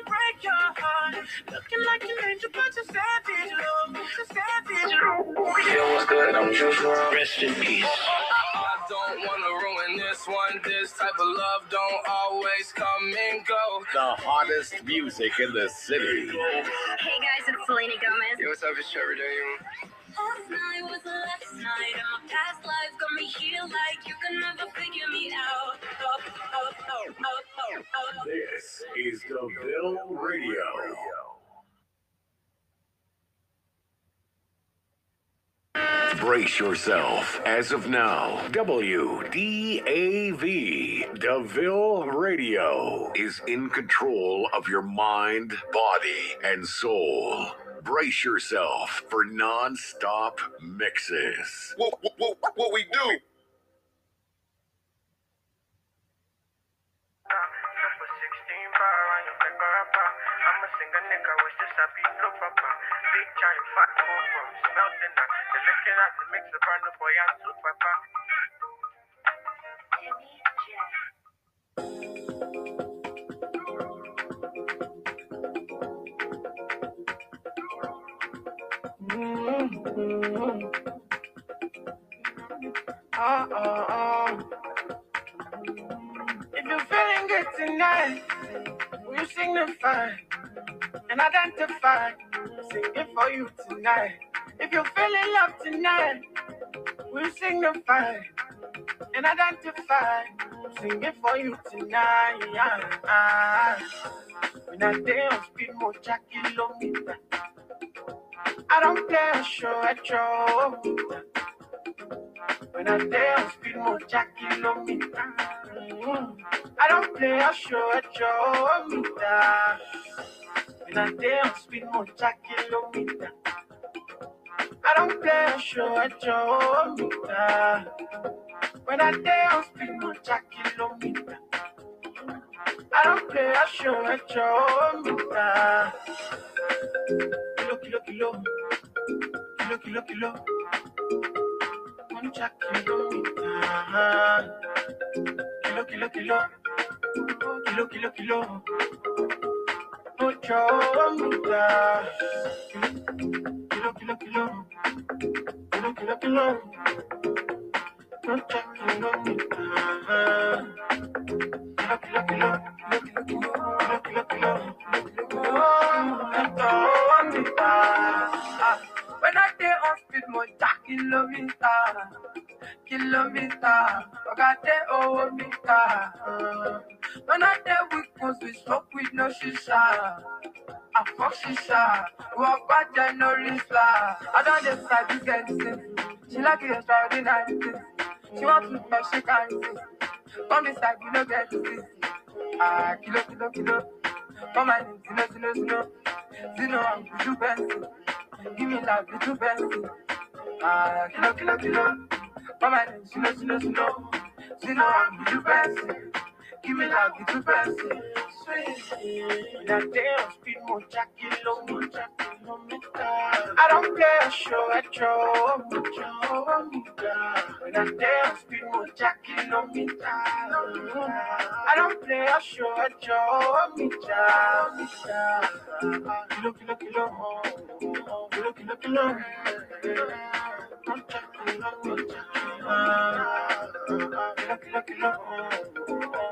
me break your heart. Looking like an angel, but you're savage, love. You're savage, love. Yo, what's good? I'm Juice WRLD. Rest in peace. I don't wanna ruin this one. This type of love don't always come and go. The hottest music in the city. Hey guys, it's Selena Gomez. Yo, what's up? It's Trevor Daniel. Last night was the last night. Past life got me here like you can never figure me out. Oh, oh, oh. oh, oh, oh. This is Radio. Brace yourself. As of now, WDAV, DeVille Radio, is in control of your mind, body, and soul. Brace yourself for non-stop mixes. what, what, what, what we do. Number 16 oh, oh. If you're feeling good tonight, will you signify and identify? Sing it for you tonight. If you're feeling love tonight, will you signify and identify? Sing it for you tonight. When I on speed, more jack kilometer. I don't play a show at your when I dance, speed more jack kilometer. Mm. I don't play a show at meter. When I dance, speed more jack kilometer. I don't play a show at meter. When I dance, speed more jack kilometer. I don't play a show at meter. Kilo, kilo, kilo. Kilo, kilo, kilo. Kilo, kilo, kilo. Kilo, kilo, kilo. Kilo, kilo, kilo. Kilo, kilo, kilo. One jack kilometer. Kilo, kilo, kilo. Kilo, kilo, kilo. Kilo, kilo, kilo. Smoke with no shisha. I fuck shisha. Walk back there, no risla. I don't just like this girl since. She like it extraordinary things. She wants to but she can't see. Come beside, you no get to see. Ah, kilo, kilo, kilo. Come my name, zino, zino, zino. Zino, I'm Buju Benson. Give me love, little Benson. Ah, kilo, kilo, kilo. My name, zino, zino, zino. Zino, I'm Buju Benson. Give me love, little. Sweet. When I dance, speed more jack kilometer, kilometer. I don't play a show at your meter. When I dance, speed more jack kilometer. I don't play a show at your meter. Kilo, kilo, kilo. Kilo, kilo, kilo. One jack kilometer. Kilo, kilo, kilo. Kilo, kilo,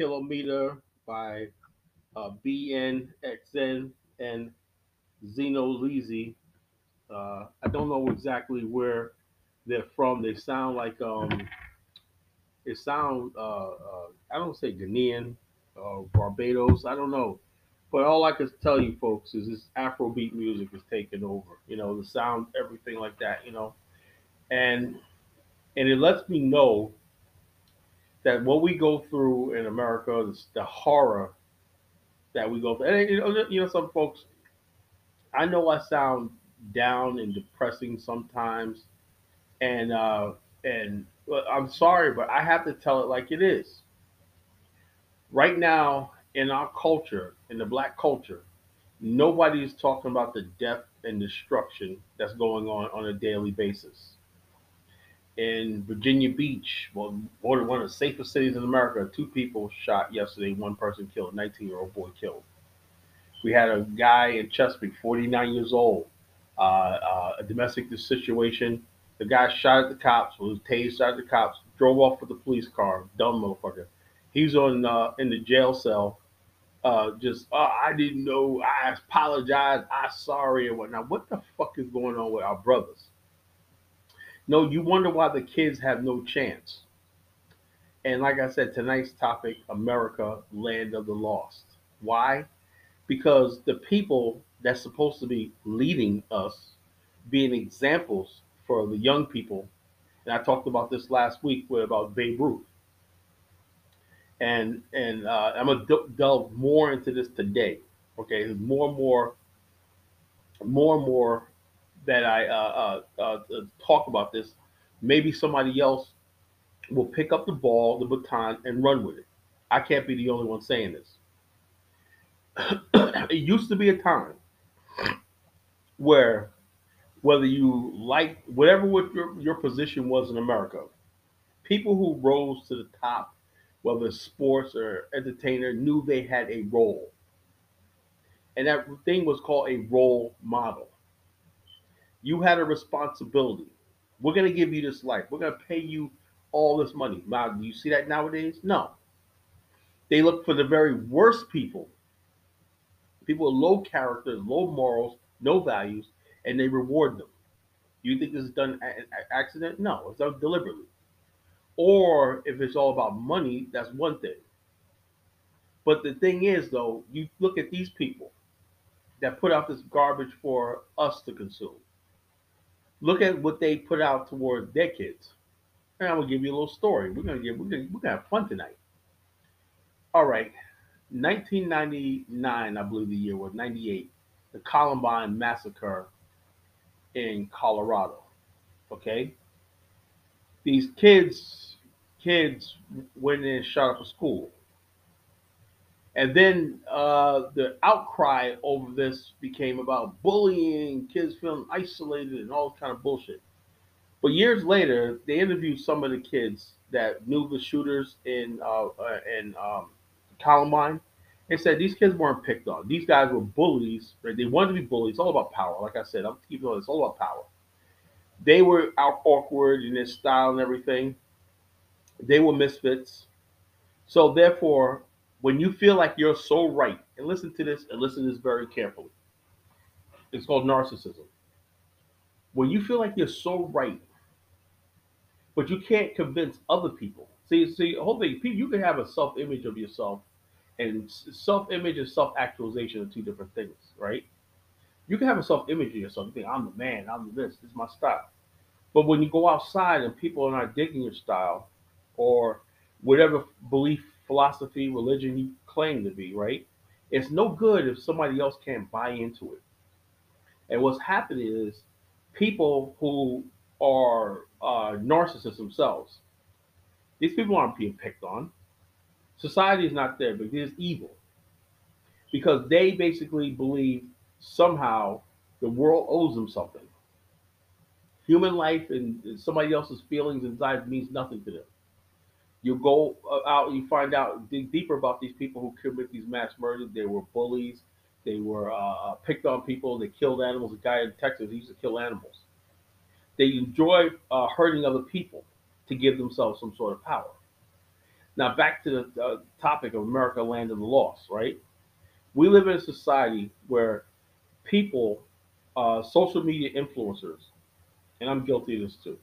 Kilometer by uh, BNXN and Zeno Lizzy. Uh, I don't know exactly where they're from. They sound like um, it sound uh, uh, I don't say Ghanaian or Barbados. I don't know, But all I can tell you folks is this Afrobeat music is taking over. You know, the sound, everything like that, you know. And and it lets me know that what we go through in America, the, the horror that we go through. And you know, you know, some folks, I know I sound down and depressing sometimes, and uh, and I'm sorry, but I have to tell it like it is. Right now, in our culture, in the black culture, nobody is talking about the death and destruction that's going on on a daily basis. In Virginia Beach, well, one of the safest cities in America, two people shot yesterday, one person killed, 19 year old boy killed. We had a guy in Chesapeake, 49 years old, uh, uh, a domestic situation. The guy shot at the cops, was tased, at the cops, drove off with the police car. Dumb motherfucker. He's on uh, in the jail cell. Uh, just oh, I didn't know. I apologize. I'm sorry and whatnot. What the fuck is going on with our brothers? No, you wonder why the kids have no chance. And like I said, tonight's topic: America, land of the lost. Why? Because the people that's supposed to be leading us, being examples for the young people, and I talked about this last week with about Babe Ruth and and uh, I'm gonna delve more into this today. Okay, more and more, more and more that I uh, uh, uh, talk about this. Maybe somebody else will pick up the ball, the baton, and run with it. I can't be the only one saying this. it used to be a time where whether you like whatever what your, your position was in America, people who rose to the top whether sports or entertainer, knew they had a role. And that thing was called a role model. You had a responsibility. We're going to give you this life. We're going to pay you all this money. Now, do you see that nowadays? No. They look for the very worst people, people with low character, low morals, no values, and they reward them. You think this is done accident? No, it's done deliberately. Or if it's all about money, that's one thing. But the thing is, though, you look at these people that put out this garbage for us to consume. Look at what they put out toward their kids. And I'm gonna give you a little story. We're gonna give we're gonna, we're gonna have fun tonight. All right, 1999, I believe the year was 98. The Columbine massacre in Colorado. Okay, these kids kids went in and shot up a school. And then uh, the outcry over this became about bullying, kids feeling isolated, and all kind of bullshit. But years later, they interviewed some of the kids that knew the shooters in uh, uh, in um, Columbine, and said these kids weren't picked on. These guys were bullies. Right? They wanted to be bullies. It's all about power. Like I said, I'm keeping on. It's all about power. They were out awkward in their style and everything. They were misfits. So therefore, when you feel like you're so right, and listen to this and listen to this very carefully. It's called narcissism. When you feel like you're so right, but you can't convince other people. See, see, whole thing, you can have a self-image of yourself, and self-image and self-actualization are two different things, right? You can have a self-image of yourself. You think I'm the man, I'm this, this is my style. But when you go outside and people are not digging your style, or whatever belief, philosophy, religion you claim to be, right? It's no good if somebody else can't buy into it. And what's happening is people who are uh, narcissists themselves, these people aren't being picked on. Society is not there, but it is evil. Because they basically believe somehow the world owes them something. Human life and somebody else's feelings and inside means nothing to them. You go uh, out, you find out, dig deeper about these people who commit these mass murders. They were bullies. They were uh, uh, picked on people. They killed animals. A guy in Texas he used to kill animals. They enjoy uh, hurting other people to give themselves some sort of power. Now back to the uh, topic of America, land of the lost. Right? We live in a society where people, uh, social media influencers, and I'm guilty of this too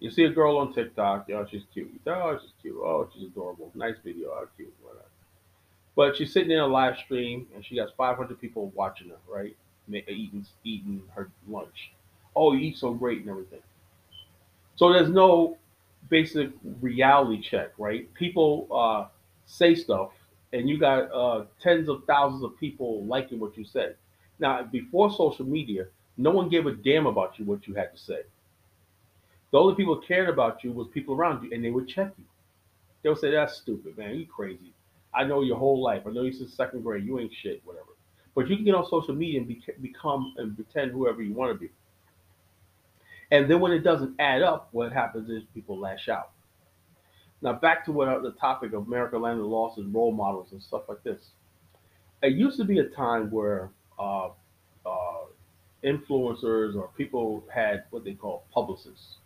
you see a girl on TikTok, oh, she's cute. You say, Oh, she's cute. Oh, she's adorable. Nice video. Oh, cute. Whatever. But she's sitting in a live stream and she has 500 people watching her, right? Eating, eating her lunch. Oh, you eat so great and everything. So there's no basic reality check, right? People uh, say stuff and you got uh, tens of thousands of people liking what you said. Now, before social media, no one gave a damn about you, what you had to say. The only people who cared about you was people around you, and they would check you. They would say, "That's stupid, man. You crazy. I know your whole life. I know you since second grade. You ain't shit, whatever." But you can get on social media and be, become and pretend whoever you want to be. And then when it doesn't add up, what happens is people lash out. Now back to what the topic of America Land of Lost and role models and stuff like this. It used to be a time where uh, uh, influencers or people had what they call publicists.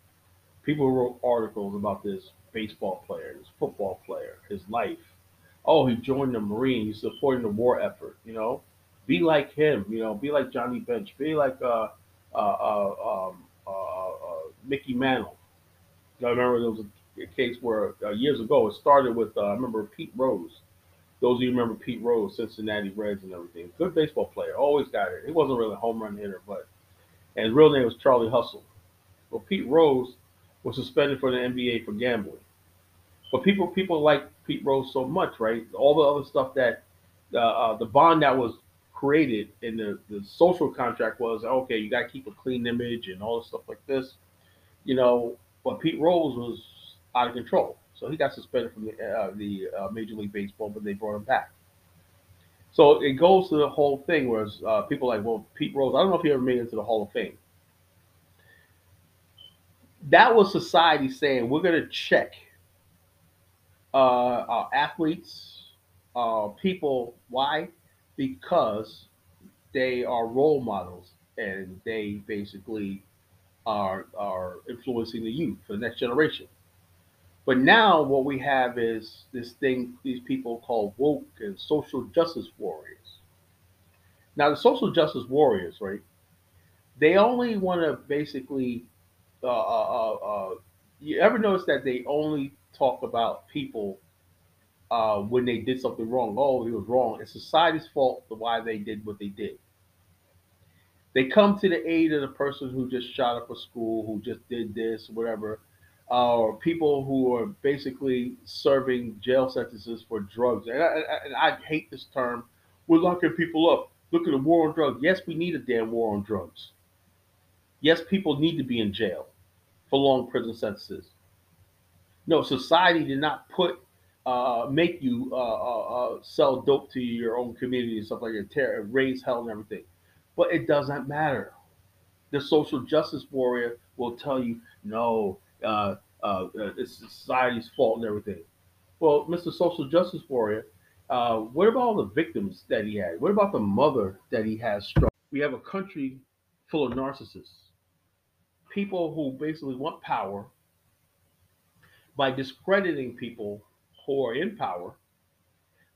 People wrote articles about this baseball player, this football player, his life. Oh, he joined the Marine. He's supporting the war effort. You know, be like him. You know, be like Johnny Bench. Be like uh, uh, uh, um, uh, uh, Mickey Mantle. I remember there was a, case where uh, years ago it started with I remember Pete Rose. Those of you remember Pete Rose, Cincinnati Reds and everything. Good baseball player, always got it. He wasn't really a home run hitter, but and his real name was Charlie Hustle. Well, Pete Rose was suspended for the NBA for gambling. But people people like Pete Rose so much, right? All the other stuff that uh, uh, the bond that was created in the, the social contract was okay, you got to keep a clean image and all this stuff like this, you know. But Pete Rose was out of control, so he got suspended from the uh, the uh, Major League Baseball, but they brought him back. So it goes to the whole thing where uh, people like, well, Pete Rose, I don't know if he ever made it into the Hall of Fame. That was society saying we're going to check uh, our athletes, uh, people. Why? Because they are role models and they basically are are influencing the youth for the next generation. But now what we have is this thing these people call woke and social justice warriors. Now the social justice warriors, right? They only want to basically. Uh, uh, uh, uh, you ever notice that they only talk about people uh, when they did something wrong? Oh, he was wrong. It's society's fault for why they did what they did. They come to the aid of the person who just shot up a school, who just did this, whatever, uh, or people who are basically serving jail sentences for drugs. And I, and I hate this term. We're locking people up. Look at the war on drugs. Yes, we need a damn war on drugs. Yes, people need to be in jail for long prison sentences. No, society did not put uh, make you uh, uh, uh sell dope to your own community and stuff like that, tear, raise hell and everything. But it doesn't matter. The social justice warrior will tell you, no, uh, uh, it's society's fault and everything. Well, Mr. Social Justice Warrior, what about all the victims that he had? What about the mother that he has struck? We have a country full of narcissists people who basically want power by discrediting people who are in power.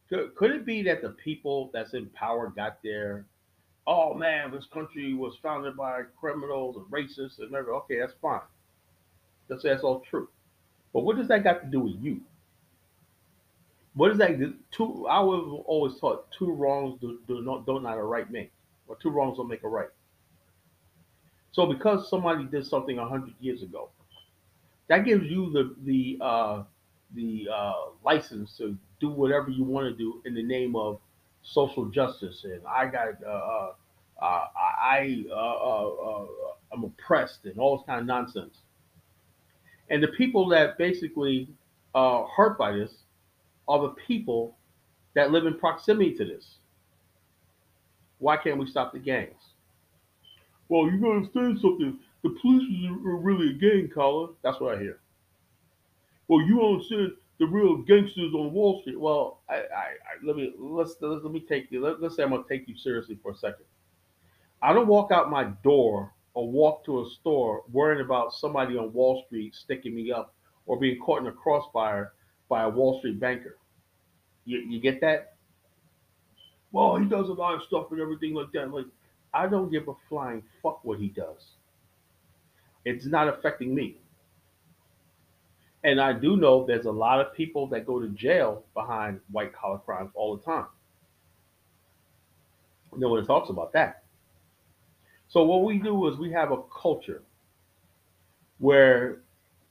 Could, could it be that the people that's in power got there? Oh man, this country was founded by criminals and racists and everything. Okay, that's fine. That's that's all true. But what does that got to do with you? What is that? Two. I was always taught two wrongs do, do not don't not a right make, or two wrongs don't make a right. So because somebody did something hundred years ago, that gives you the the uh, the uh, license to do whatever you want to do in the name of social justice. And I got uh, uh, uh I uh, I'm oppressed and all this kind of nonsense. And the people that basically are hurt by this are the people that live in proximity to this. Why can't we stop the gangs? Well, you gotta understand something. The police are really a gang, caller. That's what I hear. Well, you don't understand the real gangsters on Wall Street. Well, I, I, I let me let's, let's let me take you. Let, let's say I'm gonna take you seriously for a second. I don't walk out my door or walk to a store worrying about somebody on Wall Street sticking me up or being caught in a crossfire by a Wall Street banker. You, you get that? Well, he does a lot of stuff and everything like that. Like, I don't give a flying fuck what he does. It's not affecting me. And I do know there's a lot of people that go to jail behind white collar crimes all the time. No one talks about that. So what we do is we have a culture where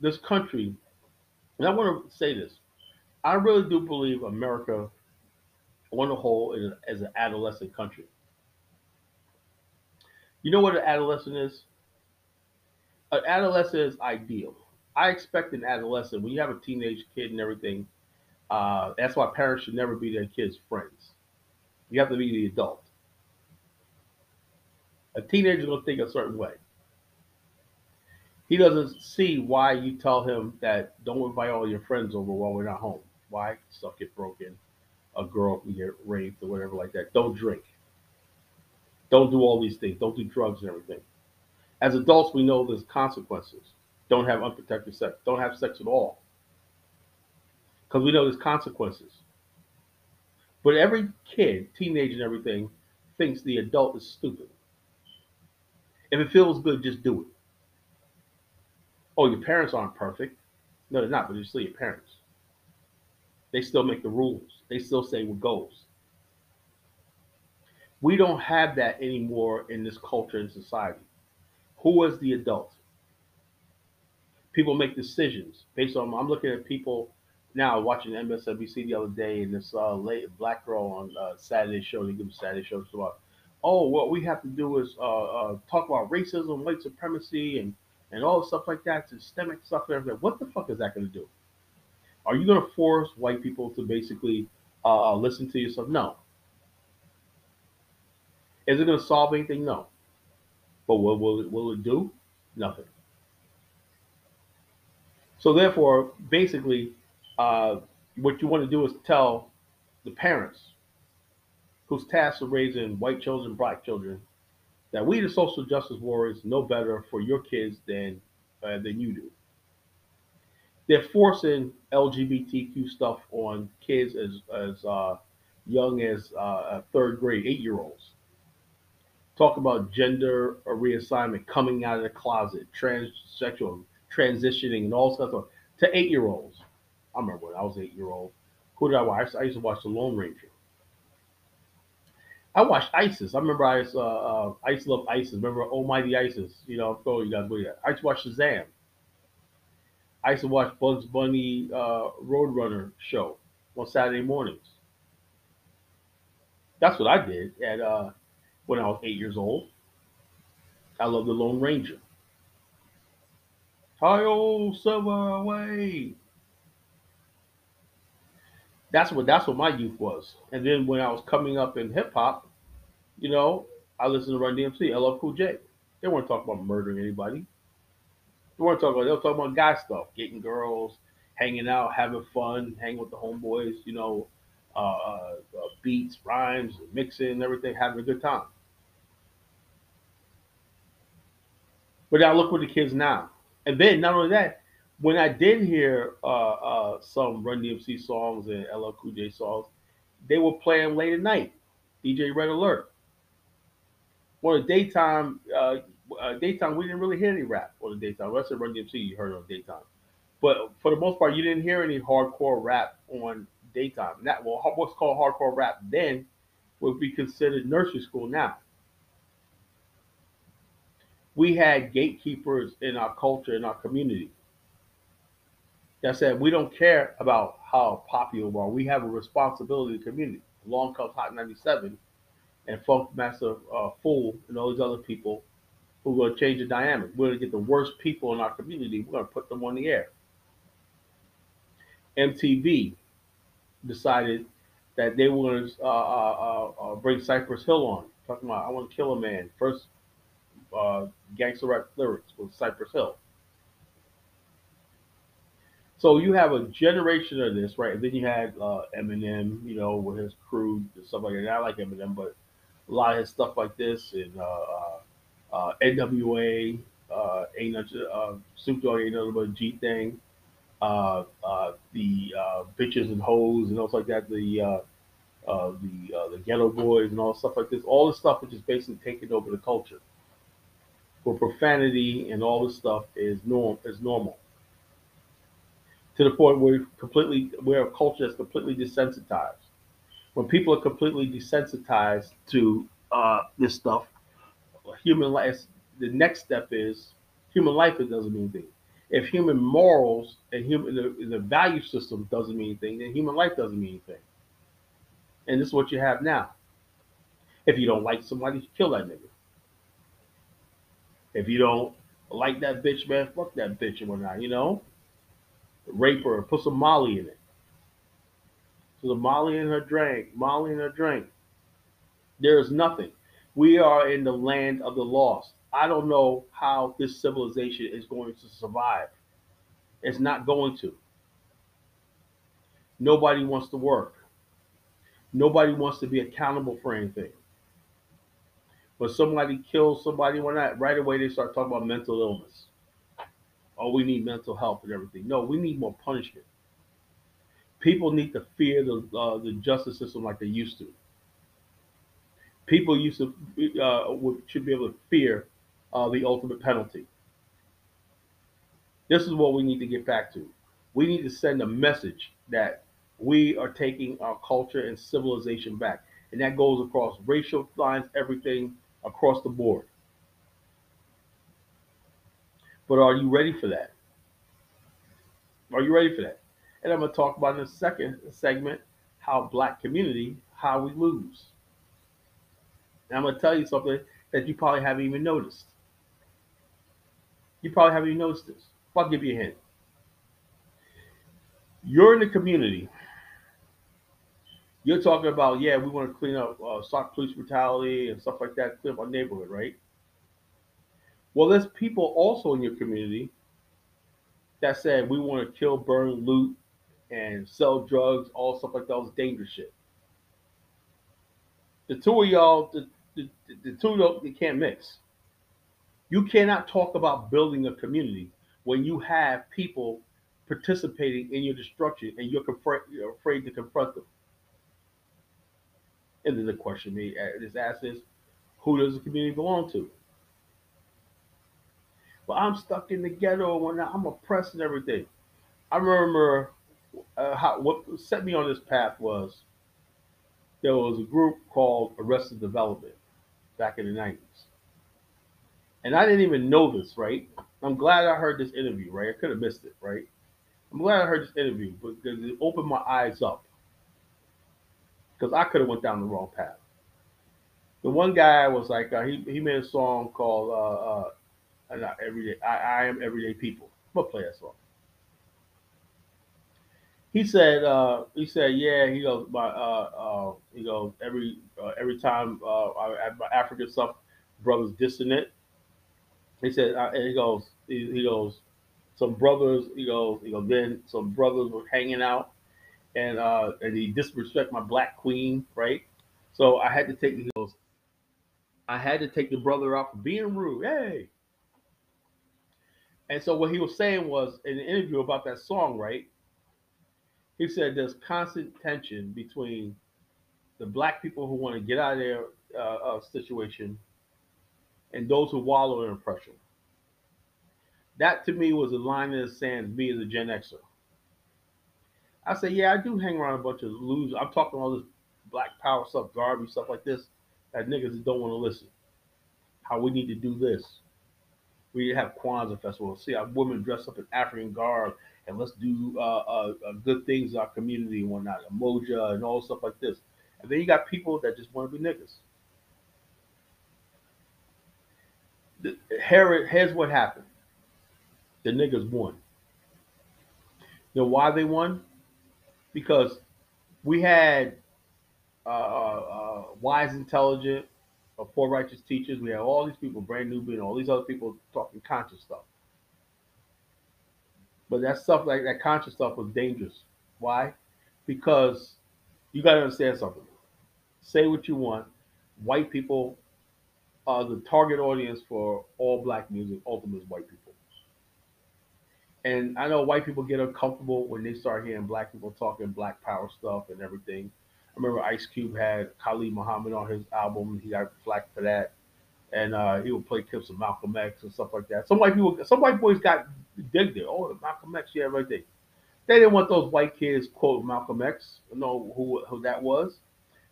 this country, and I want to say this, I really do believe America, on the whole, is, is an adolescent country. You know what an adolescent is? An adolescent is ideal. I expect an adolescent, when you have a teenage kid and everything, uh, that's why parents should never be their kids' friends. You have to be the adult. A teenager to think a certain way. He doesn't see why you tell him that don't invite all your friends over while we're not home. Why stuff get broken, a girl can get raped or whatever like that. Don't drink. Don't do all these things. Don't do drugs and everything. As adults, we know there's consequences. Don't have unprotected sex. Don't have sex at all. Because we know there's consequences. But every kid, teenager, and everything thinks the adult is stupid. If it feels good, just do it. Oh, your parents aren't perfect. No, they're not, but you're still your parents. They still make the rules. They still say what goes. We don't have that anymore in this culture and society. Who is the adult? People make decisions based on. I'm looking at people now watching MSNBC the other day, and this uh, late black girl on uh, Saturday show. They give a Saturday show about, oh, what we have to do is uh, uh, talk about racism, white supremacy, and and all the stuff like that, systemic stuff and everything. What the fuck is that going to do? Are you going to force white people to basically uh, listen to yourself? No. Is it going to solve anything? No. But what will it, will it do? Nothing. So therefore, basically, uh, what you want to do is tell the parents whose tasked with raising white children, black children, that we, the social justice warriors, know better for your kids than uh, than you do. They're forcing LGBTQ stuff on kids as as uh, young as uh, third grade, eight year olds. Talk about gender reassignment, coming out of the closet, transsexual, transitioning, and all stuff to eight year olds. I remember when I was eight year old. Who did I watch? I used to watch The Lone Ranger. I watched ISIS. I remember I uh, uh, I used to love ISIS. Remember Almighty ISIS? You know, I'm you guys believe that. I used to watch Shazam. I used to watch Bugs Bunny uh, Roadrunner show on Saturday mornings. That's what I did at uh, when I was eight years old. I love the Lone Ranger. Hi, old silver away. That's what that's what my youth was. And then when I was coming up in hip hop, you know, I listened to Run DMC, LL Cool J. They weren't talking about murdering anybody. They weren't talking about. They were talking about guy stuff, getting girls, hanging out, having fun, hanging with the homeboys. You know, uh, uh, beats, rhymes, mixing, everything, having a good time. But now look what the kids now. And then not only that, when I did hear uh, uh, some Run DMC songs and LL Cool J songs, they were playing late at night. DJ Red Alert. Well, the daytime, uh, uh, daytime, we didn't really hear any rap on the daytime. Unless it Run DMC, you heard on daytime. But for the most part, you didn't hear any hardcore rap on daytime. That well, what's called hardcore rap then would be considered nursery school now. We had gatekeepers in our culture, in our community that said we don't care about how popular we are. We have a responsibility to the community. Along comes Hot 97 and Funk Master uh, Fool and all these other people who are going to change the dynamic. We're going to get the worst people in our community. We're going to put them on the air. MTV decided that they were going to uh, uh, uh, uh, bring Cypress Hill on, talking about I want to kill a man. First uh, gangster rap lyrics was Cypress Hill. So you have a generation of this, right? And then you had uh, Eminem, you know, with his crew and stuff like that. I like Eminem, but a lot of his stuff like this and uh, uh, uh NWA, uh, ain't nothing, uh, Snoop Dogg ain't nothing but G thing. Uh, uh, the uh, bitches and hoes and stuff like that. The uh, uh, the uh, the Geto Boys and all stuff like this. All this stuff which is basically taking over the culture. Where profanity and all this stuff is norm is normal to the point where completely we're a culture that's completely desensitized. When people are completely desensitized to uh, this stuff, human life. The next step is human life. It doesn't mean anything. If human morals and human the, the value system doesn't mean anything, then human life doesn't mean anything. And this is what you have now. If you don't like somebody, you kill that nigga. If you don't like that bitch, man, fuck that bitch and whatnot, you know? Rape her, put some Molly in it. So the Molly in her drink, Molly in her drink. There is nothing. We are in the land of the lost. I don't know how this civilization is going to survive. It's not going to. Nobody wants to work. Nobody wants to be accountable for anything. When somebody kills somebody, when that right away they start talking about mental illness. Oh, we need mental health and everything. No, we need more punishment. People need to fear the uh, the justice system like they used to. People used to uh, should be able to fear uh, the ultimate penalty. This is what we need to get back to. We need to send a message that we are taking our culture and civilization back, and that goes across racial lines, everything across the board. But are you ready for that? Are you ready for that? And I'm going to talk about in the second segment how black community, how we lose. And I'm going to tell you something that you probably haven't even noticed. You probably haven't even noticed this. I'll give you a hint. You're in the community. You're talking about, yeah, we want to clean up, uh, stop police brutality and stuff like that, clean up our neighborhood, right? Well, there's people also in your community that said we want to kill, burn, loot, and sell drugs, all stuff like that. Was dangerous shit. The two of y'all, the, the, the two of y'all, they can't mix. You cannot talk about building a community when you have people participating in your destruction and you're, you're afraid to confront them. And then the question me is asked is, who does the community belong to? But I'm stuck in the ghetto when I'm oppressed and everything. I remember uh, how what set me on this path was there was a group called Arrested Development back in the 90s. And I didn't even know this, right? I'm glad I heard this interview, right? I could have missed it, right? I'm glad I heard this interview because it opened my eyes up. Because I could have went down the wrong path. The one guy was like, uh, he, he made a song called uh, uh, not everyday. I, I am everyday people. I'm gonna play that song. He said, uh, he said, yeah. He goes, my, uh, uh, he goes every uh, every time uh, I, my African stuff, brothers dissing it. He said, uh, and he goes, he, he goes, some brothers, he goes, he goes, then some brothers were hanging out, and uh, and he disrespect my black queen, right? So I had to take, the goes, I had to take the brother out for being rude. Hey. And so what he was saying was in an interview about that song, right? He said there's constant tension between the black people who want to get out of their uh, uh, situation and those who wallow in oppression. That to me was a line in the sand, me as a Gen Xer. I say, yeah, I do hang around a bunch of losers. I'm talking all this black power stuff, garbage, stuff like this, that niggas don't want to listen. How we need to do this. We need to have Kwanzaa festival. See our women dress up in African garb and let's do uh, uh, uh, good things in our community and whatnot, Umoja and all stuff like this. And then you got people that just want to be niggas. The, here, here's what happened. The niggas won. You know why they won? Because we had uh, uh, wise, intelligent, uh, poor, righteous teachers. We had all these people, Brand Nubian, all these other people talking conscious stuff. But that stuff, like that conscious stuff, was dangerous. Why? Because you got to understand something. Say what you want. White people are the target audience for all black music. Ultimately, white people. And I know white people get uncomfortable when they start hearing black people talking black power stuff and everything. I remember Ice Cube had Khalid Muhammad on his album. He got flack for that, and uh, he would play clips of Malcolm X and stuff like that. Some white people, some white boys got digged it. Oh, Malcolm X, yeah, right there. They didn't want those white kids quote Malcolm X. Know who who that was.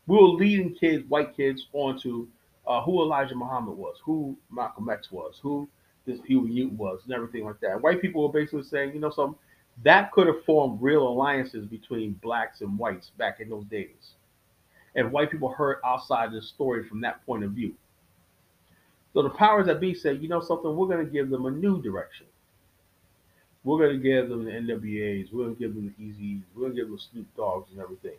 We were leading kids, white kids, onto uh, who Elijah Muhammad was, who Malcolm X was, who this Huey Newton was, and everything like that. White people were basically saying, you know, something that could have formed real alliances between blacks and whites back in those days. And white people heard outside the story from that point of view. So the powers that be said, you know something, we're going to give them a new direction. We're going to give them the NWAs, we're going to give them the Easy, we're going to give them the Snoop Doggs and everything.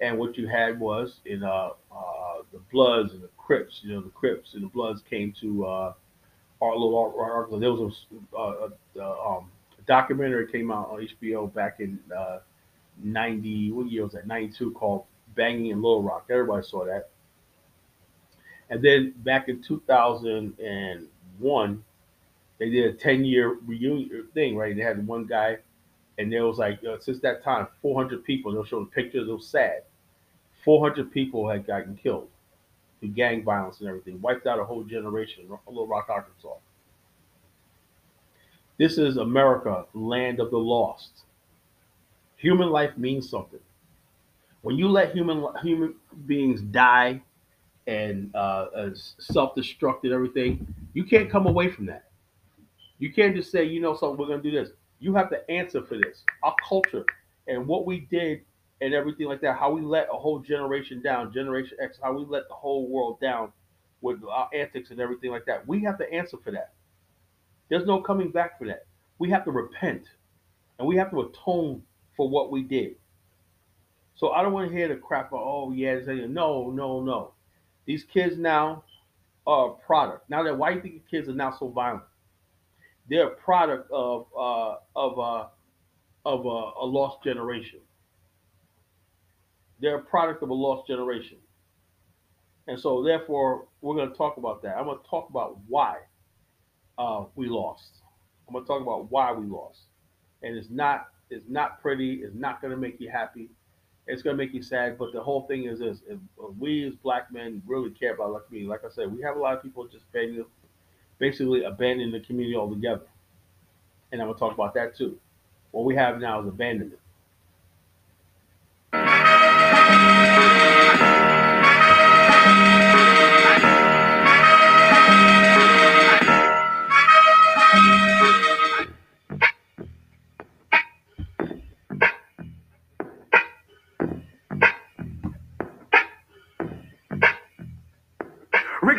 And what you had was in uh, uh, the Bloods and the Crips, you know, the Crips and the Bloods came to uh, little article. There was a, uh, a, um, a documentary came out on HBO back in uh, 90, what year was that? 92 called Banging in Little Rock. Everybody saw that. And then back in 2001, they did a 10 year reunion thing, right? They had one guy, and there was like, uh, since that time, 400 people, they'll show the pictures, it was sad. 400 people had gotten killed through gang violence and everything, wiped out a whole generation Little Rock, Arkansas. This is America, land of the lost. Human life means something. When you let human human beings die and uh, self-destruct and everything, you can't come away from that. You can't just say, you know, something, we're going to do this. You have to answer for this. Our culture and what we did and everything like that, how we let a whole generation down, Generation X, how we let the whole world down with our antics and everything like that. We have to answer for that. There's no coming back for that. We have to repent and we have to atone for what we did. So I don't want to hear the crap of, oh, yeah, no, no, no. These kids now are a product. Now that white kids are now so violent, they're a product of uh, of uh, of uh, a lost generation. They're a product of a lost generation, and so therefore we're going to talk about that. I'm going to talk about why uh, we lost. I'm going to talk about why we lost, and it's not it's not pretty. It's not going to make you happy it's gonna make you sad. But the whole thing is this: if we as black men really care about like me, like I said, we have a lot of people just basically abandoning the community altogether. And I'm gonna talk about that too. What we have now is abandonment.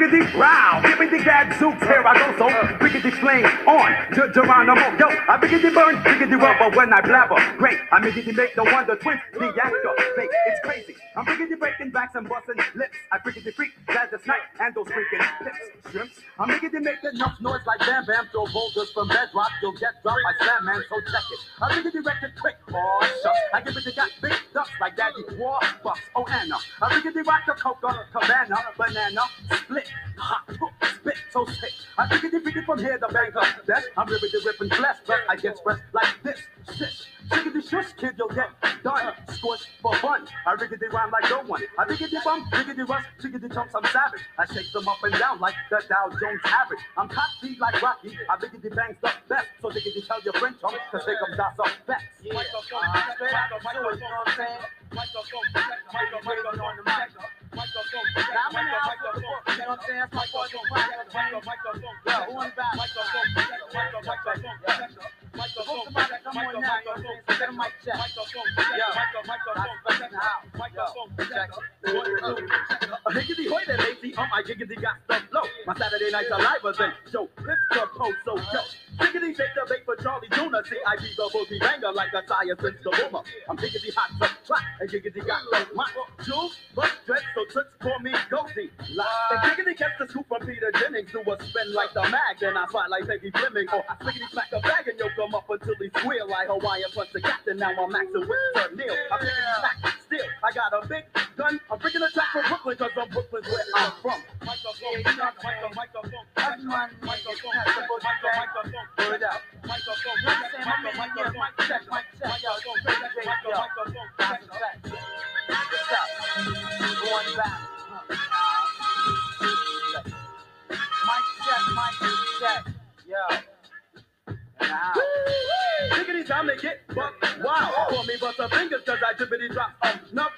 Give me the gadzooks, here I go, so Rickety flame on to Geronimo. Yo, I biggity burn, biggity rubber when I blabber. Great, I biggity make the wonder twin, the actor. Fake, it's crazy. I'm biggity breaking backs and busting lips. I biggity freak, glad the snipe and those freaking pips. Shrimps, I'm biggity make enough noise like bam bam, throw boulders from bedrock. You'll get dropped by slam man, so check it. I biggity it quick, oh shucks. I give it to got big ducks like daddy war bucks. Oh Anna, I biggity rock the coca, cabana, banana, split spit so sick. I think it defeated from here to Bangkok. That I'm ripping the ripping flesh, but I get expressed like this. Shit. Chickity shush, kid, you'll get done. Scorched for fun. I riggedy rhyme like no one. I riggedy bum, riggedy rush, chickity chumps, I'm savage. I shake them up and down like the Dow Jones average. I'm cocky like Rocky. I riggedy bangs the best. So riggedy tell your friend chump, cause they come down some facts. Yeah. Uh, the the the the? That's of the the higgity hoy that lazy, um, I giggity got the flow. My Saturday nights are live as a show. Pittsburgh post, so yo. Giggity take the bait for Charlie Tuna. See, I be the boogie banger like a tire since the boomer. I'm giggity hot to track, and giggity got the mic. Jules, but dress, so tricks call me Goldie. And giggity gets the scoop from Peter Jennings, do a spin like the mag, then I fight like Peggy Fleming. Or I slickety smack a bag and yo come up until he squeal like Hawaiian punch the captain. Now I'm maxing with Sir Neil. I'm giggity smack still. I got a big gun. I'm bringing a track from Brooklyn, cause I'm Brooklyn's where I'm from. Microphone, microphone, microphone, microphone, microphone, microphone, word up. Microphone, mic check, mic check, yo. What's up? Going back. Mic check, mic check, yo. Diggity time they get buck wild. Call me buster fingers cause I drippity drop oh, enough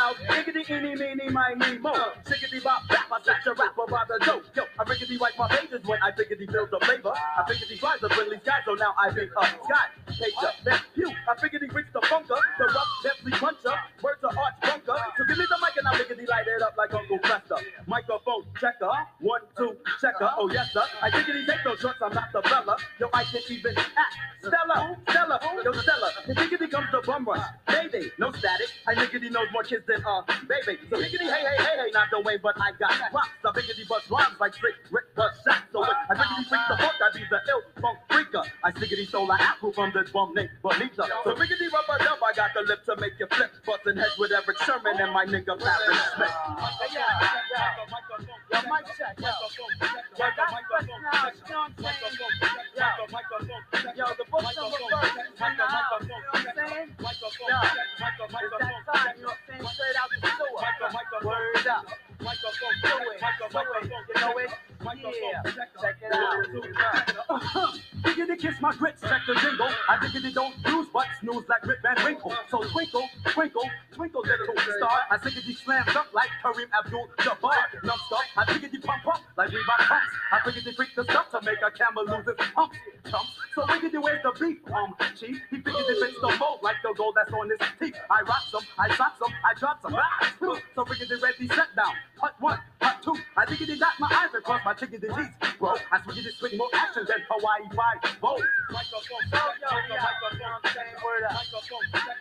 styles. Giggity, eeny, meeny, miny, mo. Shiggity bop, bap, I snatch a rapper by the dope. Yo, I riggedy wipe my pages when I biggity build the flavor. I biggity flies the friendly sky, so now I be a sky. Pager, then pew. I biggity reach the bunker, the rough, deathly puncher. Words are arch bunker. So give me the mic and I biggity light it up like Uncle Fester. Microphone checker, one, two, checker. Oh yes, sir. I biggity take those shots, I'm not the fella. Yo, I can even act. Stella, Stella, yo, Stella. The biggity comes the bum rush. Baby, no static. I biggity knows more kids than uh, baby. So biggity, hey, hey, hey, hey, not the way, but I got props. I biggity bust rhymes like Rick, Rick bust shots. So when I biggity freak the funk, I be the ill funk freaker. I stickity stole a apple from this bum named Bonita. So biggity rubber dub, I got the lip to make you flip. Busting heads with Erick Sermon and my nigga yo, the first, you know what I'm saying? Yo, it's that time, you know what I'm saying? Straight out the sewer. Word up. Do it, do it, you know it? Yeah, check it out. Diggity kiss my grits, check the jingle. I diggity don't use but snooze like Rip Van Winkle. So twinkle, twinkle, twinkle, little star. I diggity slam up like Kareem Abdul Jabbar. Numb stuff, I diggity pump up like Reebok pumps. I diggity freak the stuff to make a camel lose its pumps. Chumps. So diggity where's the beef, um, chief? He figured it fits the mold like the gold that's on his teeth. I rock some, I sock some, I drop some. Ah, so diggity ready, set down. Hut one, hut two. I diggity dot my eyes across my chicken disease, bro. I diggity swing more action than Hawaii five. Whoa. Yo, yo, yo, you know what I'm saying? Word up.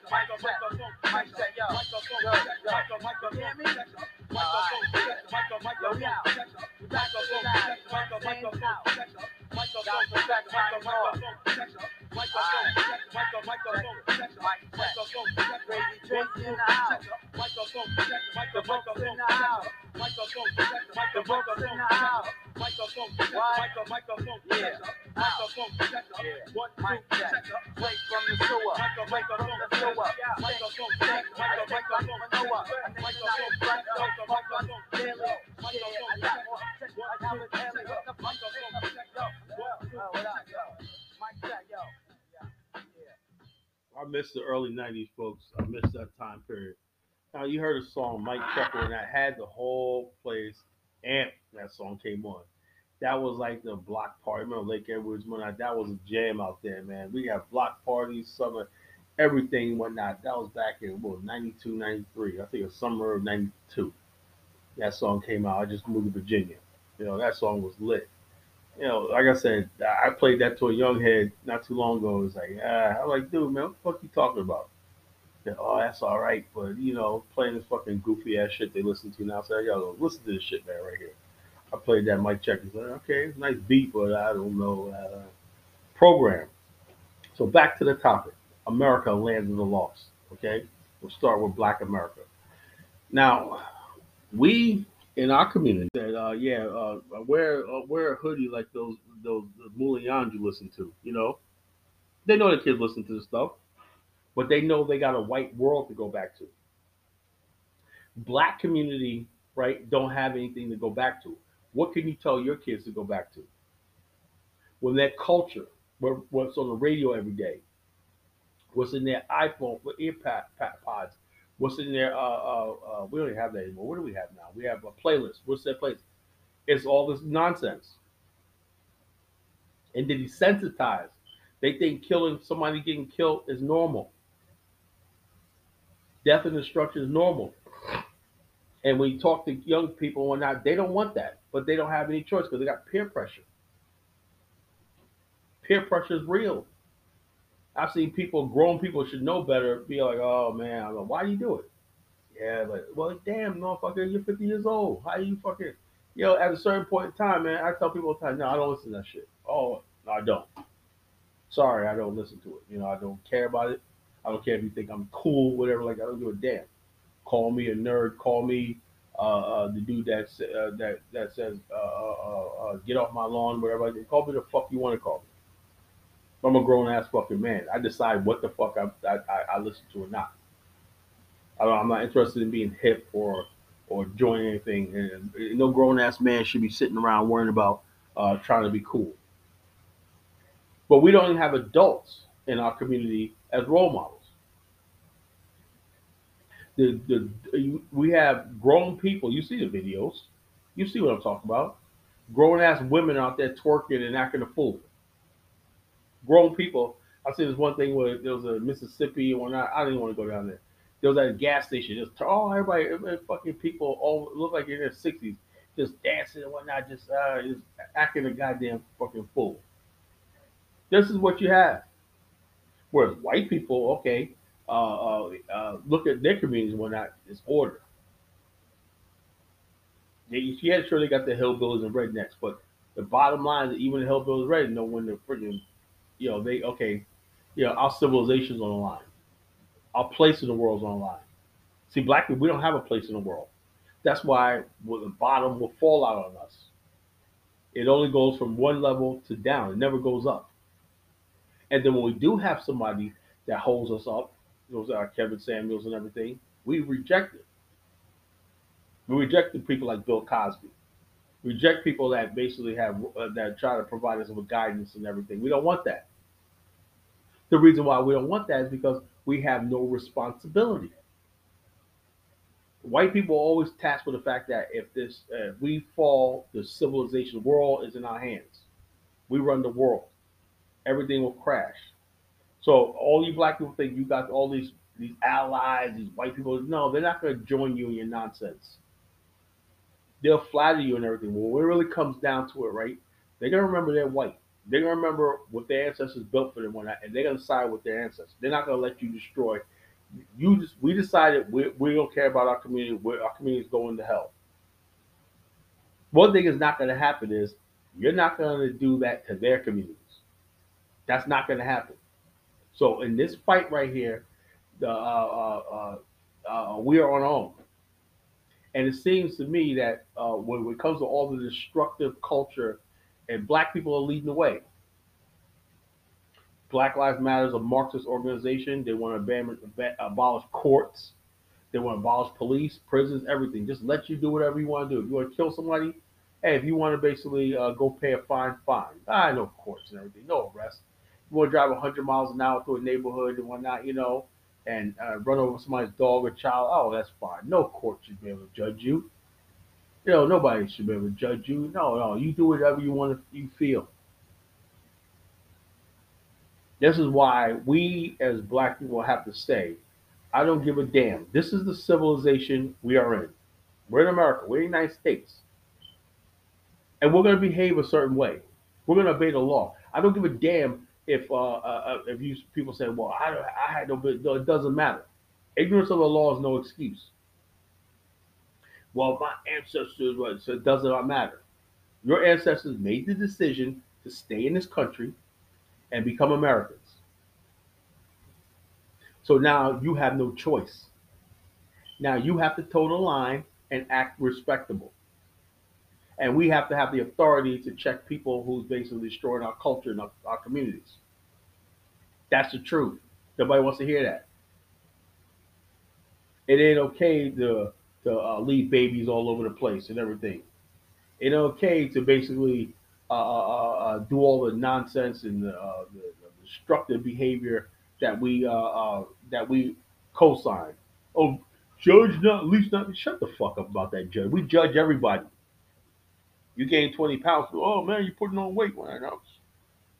Mic check, mic check, yo. Yo, yo. You hear me? I miss the early '90s, folks. I miss that time period. Now you heard a song, Mic Checka, and I had the whole place amped. That song came on. That was like the block party. Remember Lake Edwards when I, that was a jam out there, man. We have block parties, summer, everything, whatnot. That was back in what 92, 93. I think it was summer of '92. That song came out. I just moved to Virginia. You know that song was lit you know, like I said, I played that to a young head not too long ago. It's like, ah, I'm like, dude, man, what the fuck you talking about? Said, oh, that's all right, but you know, playing this fucking goofy ass shit they listen to now. So yo, listen to this shit, man, right here. I played that Mic Checka. Like, okay, nice beat, but I don't know uh, program. So back to the topic: America, land of the lost. Okay, we'll start with Black America. Now, we in our community said, uh, yeah, uh, wear uh, wear a hoodie like those those Mulians you listen to. You know, they know the kids listen to the stuff, but they know they got a white world to go back to. Black community, right, don't have anything to go back to. What can you tell your kids to go back to? When that culture, what's on the radio every day, what's in their iPhone, ear pods, what's in their, uh, uh, uh, we don't have that anymore. What do we have now? We have a playlist. What's that playlist? It's all this nonsense. And they're desensitized. They think killing somebody getting killed is normal. Death and destruction is normal. And when you talk to young people and whatnot, they don't want that, but they don't have any choice because they got peer pressure. Peer pressure is real. I've seen people, grown people should know better, be like, oh man, I'm like, why do you do it? Yeah, but well, damn, motherfucker, you're 50 years old. How you fucking, you know, at a certain point in time, man, I tell people all the time, no, I don't listen to that shit. Oh, no, I don't. Sorry, I don't listen to it. You know, I don't care about it. I don't care if you think I'm cool, whatever. Like, I don't give a damn. Call me a nerd. Call me uh, uh, the dude that uh, that that says uh, uh, uh, get off my lawn, whatever. Call me the fuck you want to call me. I'm a grown ass fucking man. I decide what the fuck I I, I, listen to or not. I, I'm not interested in being hip or or joining anything. And no grown ass man should be sitting around worrying about trying to be cool. But we don't even have adults in our community as role models. The, the, we have grown people, you see the videos, you see what I'm talking about. Grown ass women out there twerking and acting a fool. Grown people. I see this one thing where there was a Mississippi and whatnot. I didn't want to go down there. There was at a gas station. Just oh, everybody, everybody fucking people all look like in their sixties, just dancing and whatnot, just uh, just acting a goddamn fucking fool. This is what you have. Whereas white people, okay, uh, uh, uh, look at their communities and whatnot, it's order. They, yeah, sure they got the hillbillies and rednecks, but the bottom line is even the hillbillies and rednecks know when they're freaking, you know, they okay, you know, our civilization's on the line, our place in the world's on the line. See, black people, we don't have a place in the world. That's why the bottom will fall out on us. It only goes from one level to down. It never goes up. And then when we do have somebody that holds us up, those are Kevin Samuels and everything, we reject it. We reject people like Bill Cosby. Reject people that basically have uh, that try to provide us with guidance and everything. We don't want that. The reason why we don't want that is because we have no responsibility. White people are always tasked with the fact that if this uh, we fall, the civilization world is in our hands. We run the world. Everything will crash. So all you black people think you got all these these allies, these white people. No, they're not going to join you in your nonsense. They'll flatter you and everything. Well, when it really comes down to it, right? They're gonna remember they're white. They're gonna remember what their ancestors built for them, and they're gonna side with their ancestors. They're not gonna let you destroy. You just we decided we, we don't care about our community. We're, our community is going to hell. One thing is not gonna happen is you're not gonna do that to their communities. That's not gonna happen. So in this fight right here, the uh, uh, uh, uh, we are on our own. And it seems to me that uh, when it comes to all the destructive culture, and black people are leading the way. Black Lives Matter is a Marxist organization. They want to abolish courts. They want to abolish police, prisons, everything. Just let you do whatever you want to do. If you want to kill somebody, hey, if you want to basically uh, go pay a fine, fine. I know courts and everything, no arrest want to drive 100 miles an hour through a neighborhood and whatnot, you know, and uh, run over somebody's dog or child, oh, that's fine. No court should be able to judge you. You know, nobody should be able to judge you. No, no, you do whatever you want to, you feel. This is why we as black people have to say, I don't give a damn. This is the civilization we are in. We're in America. We're in the United States. And we're going to behave a certain way. We're going to obey the law. I don't give a damn if uh, uh, uh, if you people say, well, I I had no, no, it doesn't matter. Ignorance of the law is no excuse. Well, my ancestors was so it does not matter. Your ancestors made the decision to stay in this country and become Americans. So now you have no choice. Now you have to toe the line and act respectable. And we have to have the authority to check people who's basically destroying our culture and our, our communities. That's the truth. Nobody wants to hear that. It ain't okay to to uh, leave babies all over the place and everything. It ain't okay to basically uh, uh, uh, uh do all the nonsense and the, uh, the, the destructive behavior that we that we co-sign. Oh, judge not least not. Shut the fuck up about that judge. We judge everybody. You gain 20 pounds. Oh man, you're putting on weight. When I know.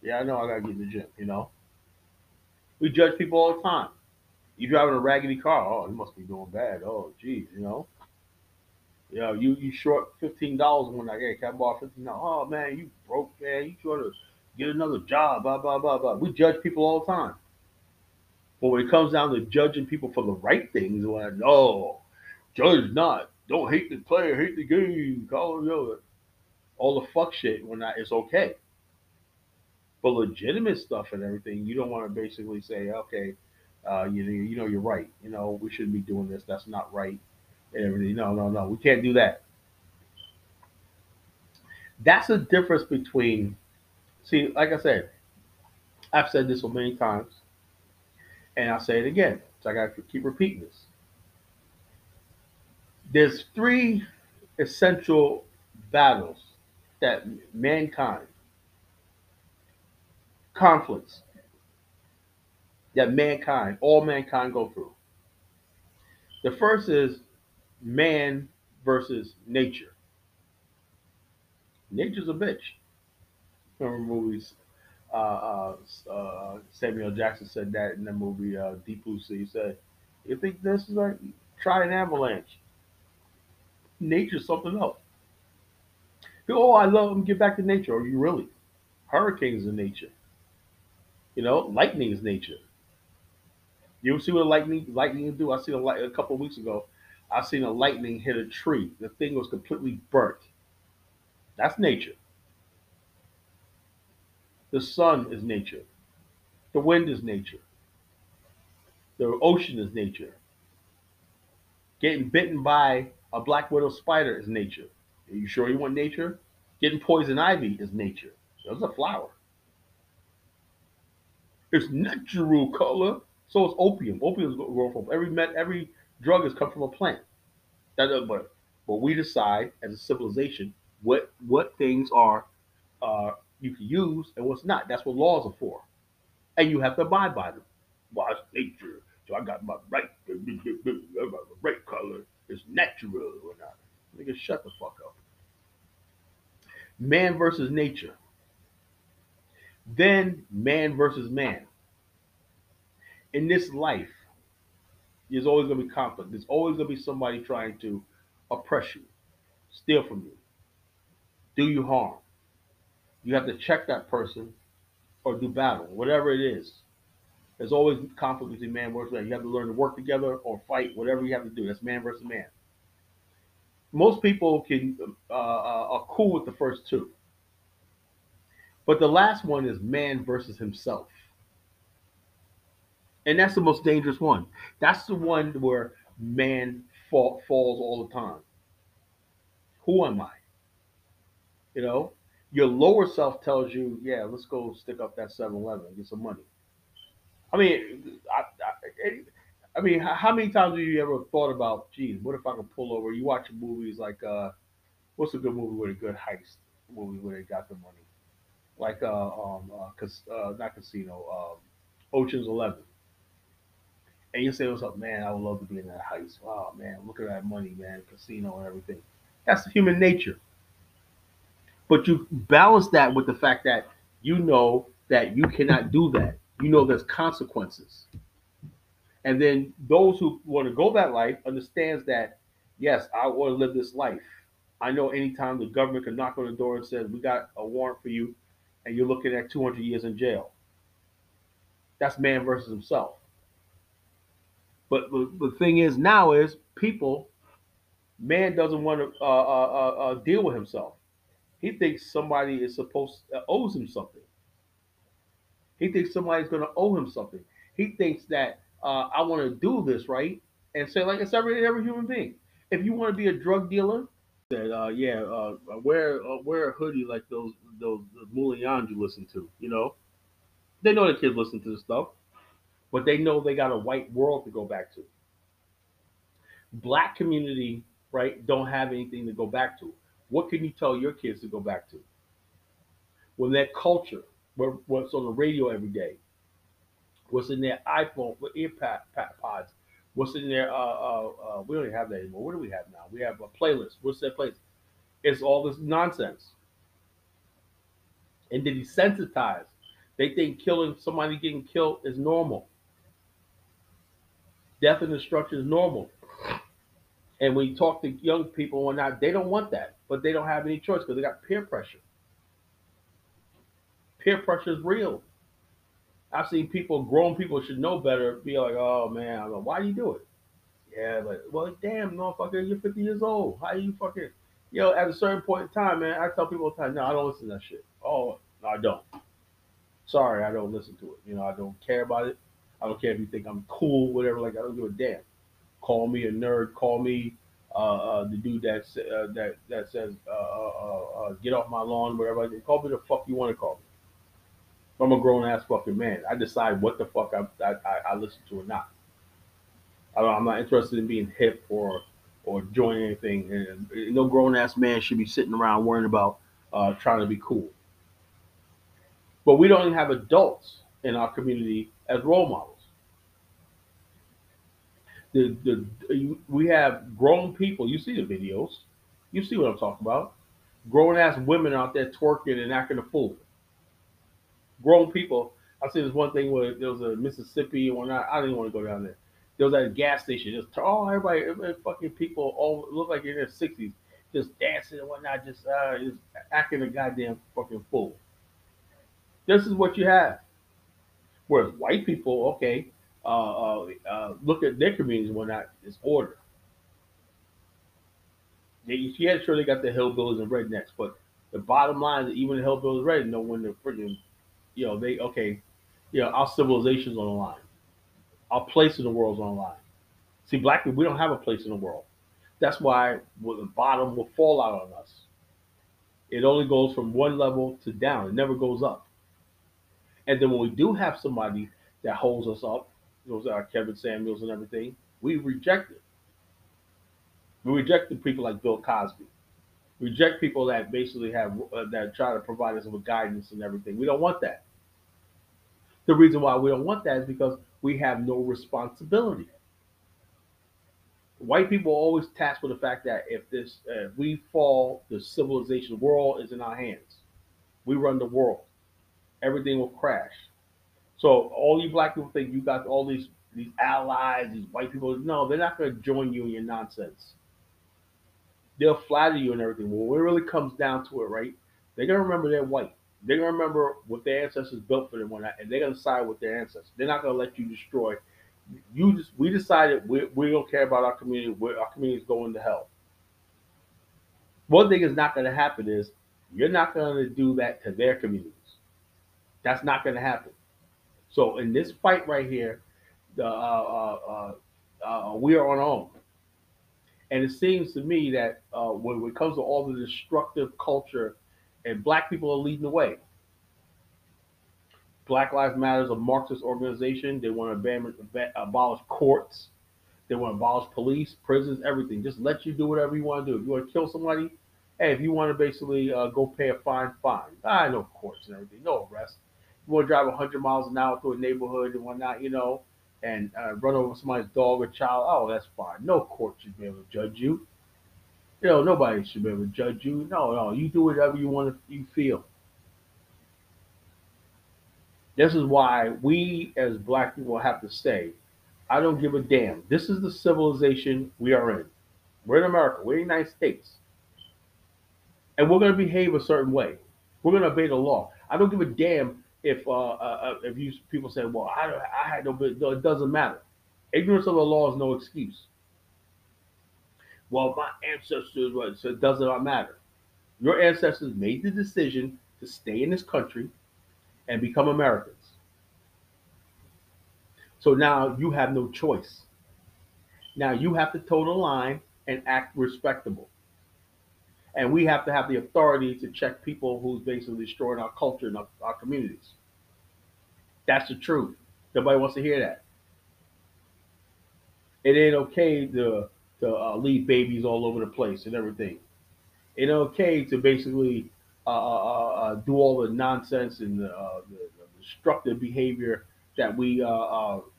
Yeah, I know. I gotta get in the gym. You know. We judge people all the time. You driving a raggedy car. Oh, you must be doing bad. Oh, geez, you know. You know, you you short fifteen dollars when I get can I fifteen dollars? Oh man, you broke man. You trying to get another job. Blah blah blah blah. We judge people all the time. But when it comes down to judging people for the right things, when I know, judge not. Don't hate the player, hate the game. Call it all the fuck shit when I, it's okay. But legitimate stuff and everything, you don't want to basically say, okay, uh, you know, you know, you're right. You know, we shouldn't be doing this. That's not right. And everything. No, no, no. We can't do that. That's the difference between. See, like I said, I've said this so many times, and I'll say it again. So I got to keep repeating this. There's three essential battles that mankind conflicts that mankind, all mankind go through. The first is man versus nature. Nature's a bitch. Remember movies? Uh, uh, uh, Samuel Jackson said that in the movie uh, Deep Blue Sea. He said, "You think this is like try an avalanche? Nature's something else." Oh, I love them. Get back to nature. Are you really? Hurricanes are nature. You know, lightning is nature. You ever see what a lightning lightning can do? I seen a light a couple weeks ago. I seen a lightning hit a tree. The thing was completely burnt. That's nature. The sun is nature. The wind is nature. The ocean is nature. Getting bitten by a black widow spider is nature. Are you sure you want nature? Getting poison ivy is nature. That's a flower. It's natural color. So is opium. Opium is grown from every met every drug has come from a plant. That but but we decide as a civilization what what things are uh, you can use and what's not. That's what laws are for, and you have to abide by them. Well, it's nature, so I got my right, right color. It's natural or not. Nigga, shut the fuck up. Man versus nature. Then man versus man. In this life, there's always going to be conflict. There's always going to be somebody trying to oppress you, steal from you, do you harm. You have to check that person or do battle, whatever it is. There's always conflict between man versus man. You have to learn to work together or fight, whatever you have to do. That's man versus man. Most people can uh, uh, are cool with the first two, but the last one is man versus himself, and that's the most dangerous one. That's the one where man fall, falls all the time. Who am I? You know, your lower self tells you, yeah, let's go stick up that 7-Eleven and get some money. I mean, I, I, I mean, how many times have you ever thought about, geez, what if I could pull over? You watch movies like, uh, what's a good movie with a good heist movie where they got the money? Like, uh, um, uh, cas- uh not Casino, um, Ocean's Eleven. And you say, what's up, man? I would love to be in that heist. Wow, man, look at that money, man, casino and everything. That's human nature. But you balance that with the fact that you know that you cannot do that. You know there's consequences. And then those who want to go that life understands that, yes, I want to live this life. I know anytime the government can knock on the door and says, we got a warrant for you, and you're looking at 200 years in jail. That's man versus himself. But the, the thing is now is people, man doesn't want to uh, uh, uh, deal with himself. He thinks somebody is supposed uh, owes him something. He thinks somebody's going to owe him something. He thinks that uh, I want to do this right and say like it's every every human being. If you want to be a drug dealer, that uh, yeah, uh, wear uh, wear a hoodie like those those Mulians you listen to. You know, they know the kids listen to this stuff, but they know they got a white world to go back to. Black community, right, don't have anything to go back to. What can you tell your kids to go back to? When that culture, what's on the radio every day, what's in their iPhone, with ear pods, what's in their, uh, uh, uh, we don't have that anymore. What do we have now? We have a playlist. What's that playlist? It's all this nonsense. And they desensitize. They think killing somebody getting killed is normal. Death and destruction is normal. And when you talk to young people or not, they don't want that, but they don't have any choice because they got peer pressure. Peer pressure is real. I've seen people, grown people should know better, be like, oh man, I'm like, why do you do it? Yeah, but well, damn, motherfucker, you're 50 years old. How you fucking, yo, at a certain point in time, man, I tell people all the time, no, I don't listen to that shit. Oh, no, I don't. Sorry, I don't listen to it. You know, I don't care about it. I don't care if you think I'm cool, whatever. Like, I don't give a damn. Call me a nerd. Call me uh, uh, the dude that uh, that that says uh, uh, uh, get off my lawn, whatever. Call me the fuck you want to call me. I'm a grown ass fucking man. I decide what the fuck I I, I listen to or not. I am not interested in being hip or or joining anything. And no grown ass man should be sitting around worrying about uh, trying to be cool. But we don't even have adults in our community as role models. The, the we have grown people. You see the videos. You see what I'm talking about. Grown ass women out there twerking and acting a fool. Grown people. I see this one thing where there was a Mississippi and whatnot. I didn't want to go down there. There was at a gas station. Just oh, everybody, everybody fucking people all look like in their sixties, just dancing and whatnot, just uh, just acting a goddamn fucking fool. This is what you have. Whereas white people, okay, uh, uh, uh, look at their communities and whatnot, it's order. They, yeah, sure they got the hillbillies and rednecks, but the bottom line is that even the hillbillies red know when they're freaking, you know, they okay, you know, our civilization's on the line, our place in the world's on the line. See, black people, we don't have a place in the world. That's why well, the bottom will fall out on us. It only goes from one level to down. It never goes up. And then when we do have somebody that holds us up, those are Kevin Samuels and everything, we reject it. We reject the people like Bill Cosby. Reject people that basically have uh, that try to provide us with guidance and everything. We don't want that. The reason why we don't want that is because we have no responsibility. White people are always tasked with the fact that if this if we fall, the civilization world is in our hands. We run the world. Everything will crash. So all you black people think you got all these these allies, these white people. No, they're not going to join you in your nonsense they'll flatter you and everything. Well, when it really comes down to it, right? They're gonna remember they're white. They're gonna remember what their ancestors built for them, and they're gonna side with their ancestors. They're not gonna let you destroy. You just we decided we, we don't care about our community. We're, our community is going to hell. One thing is not gonna happen is you're not gonna do that to their communities. That's not gonna happen. So in this fight right here, the uh, uh, uh, uh we are on our own. And it seems to me that uh, when it comes to all the destructive culture, and black people are leading the way. Black Lives Matter is a Marxist organization. They want to abolish courts. They want to abolish police, prisons, everything. Just let you do whatever you want to do. If you want to kill somebody, hey, if you want to basically uh, go pay a fine, fine. I know courts and everything, no arrest. You want to drive 100 miles an hour through a neighborhood and whatnot, you know, and uh, run over somebody's dog or child, oh, that's fine. No court should be able to judge you. You know, nobody should ever judge you. No, no, you do whatever you want to, you feel. This is why we as black people have to say, I don't give a damn. This is the civilization we are in. We're in America. We're in the United States. And we're going to behave a certain way. We're going to obey the law. I don't give a damn if uh, uh, uh, if you people say, well, I I had no, it doesn't matter. Ignorance of the law is no excuse. Well, my ancestors, so it does not matter. Your ancestors made the decision to stay in this country and become Americans. So now you have no choice. Now you have to toe the line and act respectable. And we have to have the authority to check people who's basically destroying our culture and our, our communities. That's the truth. Nobody wants to hear that. It ain't okay to to uh, leave babies all over the place and everything. It ain't okay to basically uh, uh, uh, uh do all the nonsense and the, the destructive behavior that we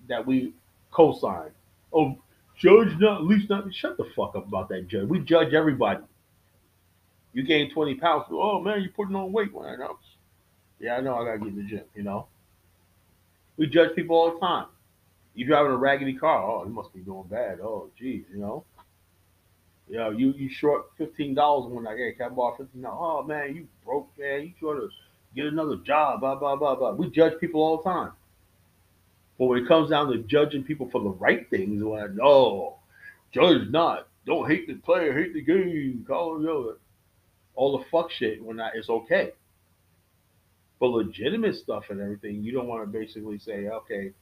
that we co-sign. Oh, judge not least not. Shut the fuck up about that judge. We judge everybody. You gain 20 pounds. Oh man, you're putting on weight when I know. Yeah, I know I gotta get in the gym, you know. We judge people all the time. You driving a raggedy car, oh, you must be doing bad. Oh, geez, you know. You know, you you short fifteen dollars when I get can I borrow fifteen dollars? Oh man, you broke man, you trying to get another job, blah blah blah blah. We judge people all the time. But when it comes down to judging people for the right things, when no, judge not. Don't hate the player, hate the game, call it all the fuck shit when that is okay. But legitimate stuff and everything, you don't want to basically say, okay,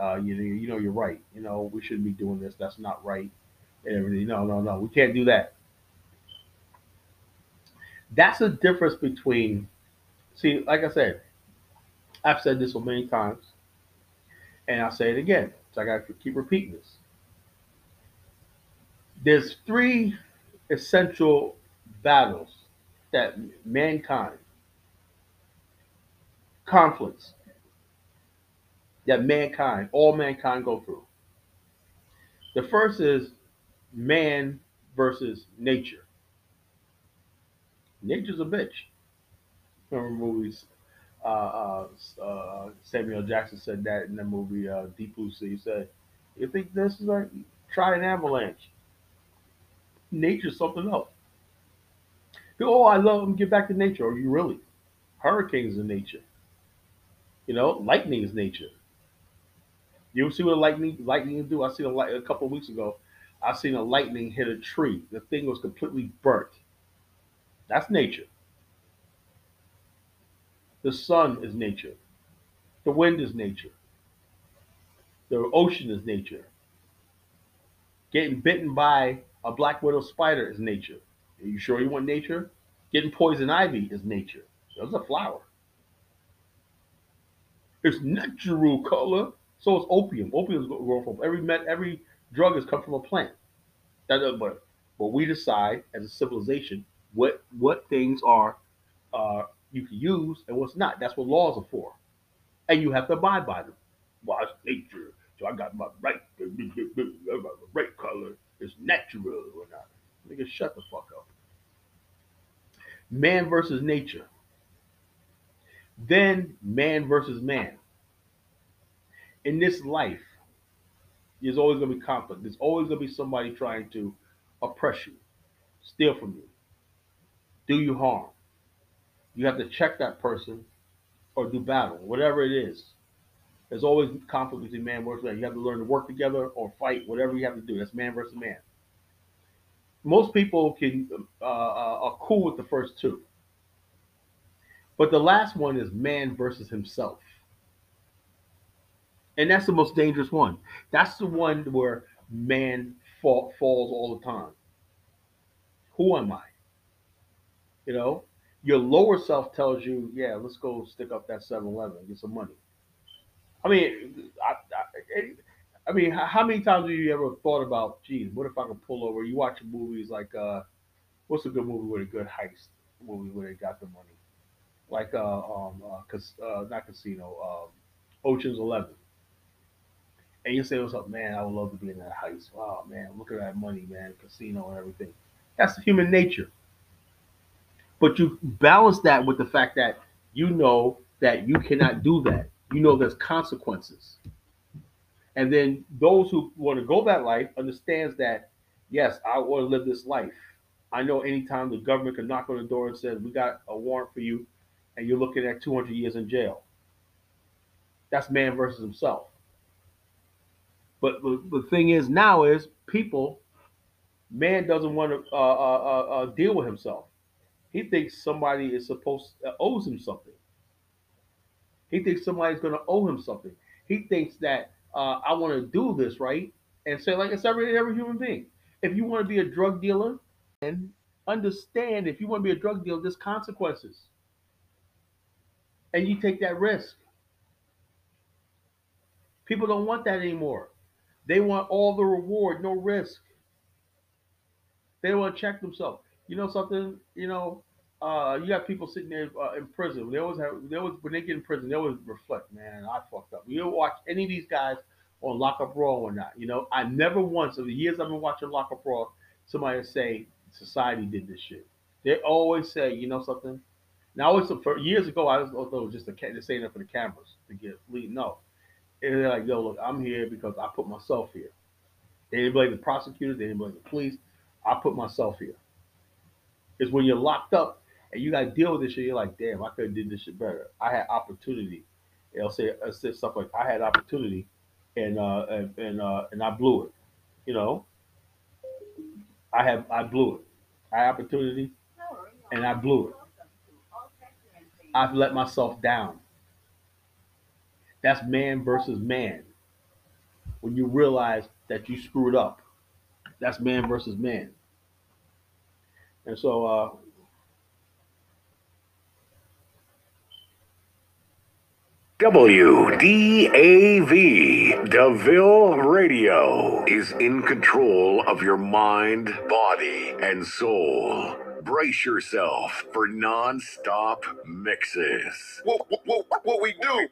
uh, you know, you know, you're right. You know, we shouldn't be doing this. That's not right. And everything. No, no, no. We can't do that. That's the difference between. See, like I said, I've said this so many times, and I'll say it again. So I got to keep repeating this. There's three essential battles that mankind, conflicts that mankind, all mankind go through. The first is man versus nature. Nature's a bitch. Remember movies? Uh, uh, uh, Samuel Jackson said that in the movie uh, Deep Blue Sea. He said, "You think this is like try an avalanche? Nature's something else." Oh, I love them. Get back to nature. Are you really? Hurricanes are nature. You know, lightning is nature. You see what a lightning lightning do? I seen a light a couple weeks ago. I seen a lightning hit a tree. The thing was completely burnt. That's nature. The sun is nature. The wind is nature. The ocean is nature. Getting bitten by a black widow spider is nature. Are you sure you want nature? Getting poison ivy is nature. That's a flower. It's natural color. So is opium. Opium is grown from every met every drug has come from a plant. That but but we decide as a civilization what what things are uh, you can use and what's not. That's what laws are for, and you have to abide by them. Well, it's nature, so I got my right right color. It's natural or not. Nigga, shut the fuck up. Man versus nature. Then man versus man. In this life, there's always going to be conflict. There's always going to be somebody trying to oppress you, steal from you, do you harm. You have to check that person or do battle, whatever it is. There's always conflict between man versus man. You have to learn to work together or fight, whatever you have to do. That's man versus man. Most people can uh, uh, are cool with the first two, but the last one is man versus himself. And that's the most dangerous one. That's the one where man fall, falls all the time. Who am I? You know, your lower self tells you, yeah, let's go stick up that 7 Eleven and get some money. I mean, I, I, I mean, how many times have you ever thought about, geez, what if I could pull over? You watch movies like, uh, what's a good movie with a good heist movie where they got the money? Like, uh, um, uh, cause, uh, not Casino, um, Ocean's Eleven and you say, "What's up, man? I would love to be in that heist. Wow, man, look at that money, man, casino and everything." That's human nature. But you balance that with the fact that you know that you cannot do that. You know there's consequences. And then those who want to go that life understands that, yes, I want to live this life. I know anytime the government can knock on the door and says, we got a warrant for you, and you're looking at 200 years in jail. That's man versus himself. But the, the thing is now is people, man doesn't want to uh, uh, uh, uh, deal with himself. He thinks somebody is supposed uh, owes him something. He thinks somebody's going to owe him something. He thinks that uh, I want to do this right, and say like it's every every human being. If you want to be a drug dealer, and understand if you want to be a drug dealer, there's consequences, and you take that risk. People don't want that anymore. They want all the reward, no risk. They don't want to check themselves. You know something? You know, uh, you got people sitting there uh, in prison. They always have. They always when they get in prison, they always reflect. Man, I fucked up. You don't watch any of these guys on Lockup Raw or not. You know, I never once of the years I've been watching Lockup Raw, somebody say society did this shit. They always say, you know something. Now, it's for years ago, I was thought it was just a, just saying that for the cameras to get lead. No, and they're like, yo, look, I'm here because I put myself here. They didn't blame the prosecutors, they didn't blame the police. I put myself here. It's when you're locked up and you gotta deal with this shit, you're like, damn, I could have did this shit better. I had opportunity. They'll say, it'll say stuff like I had opportunity and uh and and, uh, and I blew it. You know? I have I blew it. I had opportunity and I blew it. I've let myself down. That's man versus man. When you realize that you screwed up, that's man versus man. And so, uh, WDAV, DeVille Radio, is in control of your mind, body, and soul. Brace yourself for non-stop mixes. What, what, what, what we do?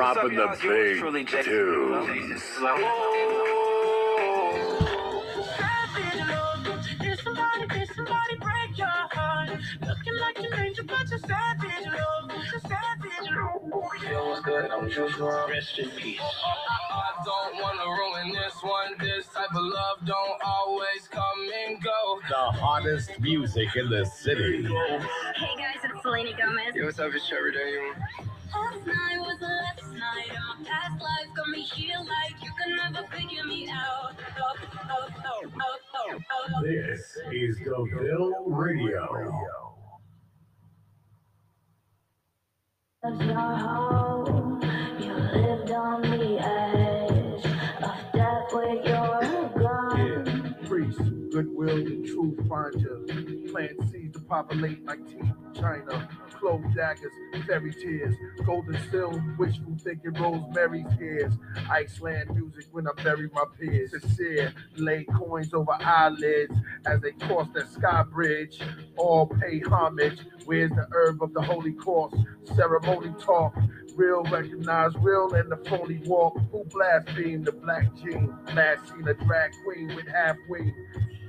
Dropping the big tunes. Savage oh. love. Did somebody, did somebody break your heart? Looking like an angel, but you're savage love. You're savage love. Yo, what's good? I'm Juice WRLD. Rest in peace. I don't wanna ruin this one. This type of love don't always come and go. The hottest music in the city. Hey guys, it's Selena Gomez. Yo, what's up? It's Trevor Daniel. Last night was the last night of my past life. Got me here like you can never figure me out. Oh, oh, oh, oh, oh, oh. This is the Bill Radio. Of your home, you lived on the edge of death with your gun. Yeah, priest, goodwill and truth find you. Plant seeds to populate like teeth China. Clove daggers, fairy tears, golden still, wishful thinking, rosemary's hairs. Iceland music when I bury my peers. Sincere, lay coins over eyelids as they cross that sky bridge. All pay homage. Where's the herb of the holy cross? Ceremony talk. Real recognize real and the phony walk. Who blasphemed the black gene? Last seen a drag queen with half wing.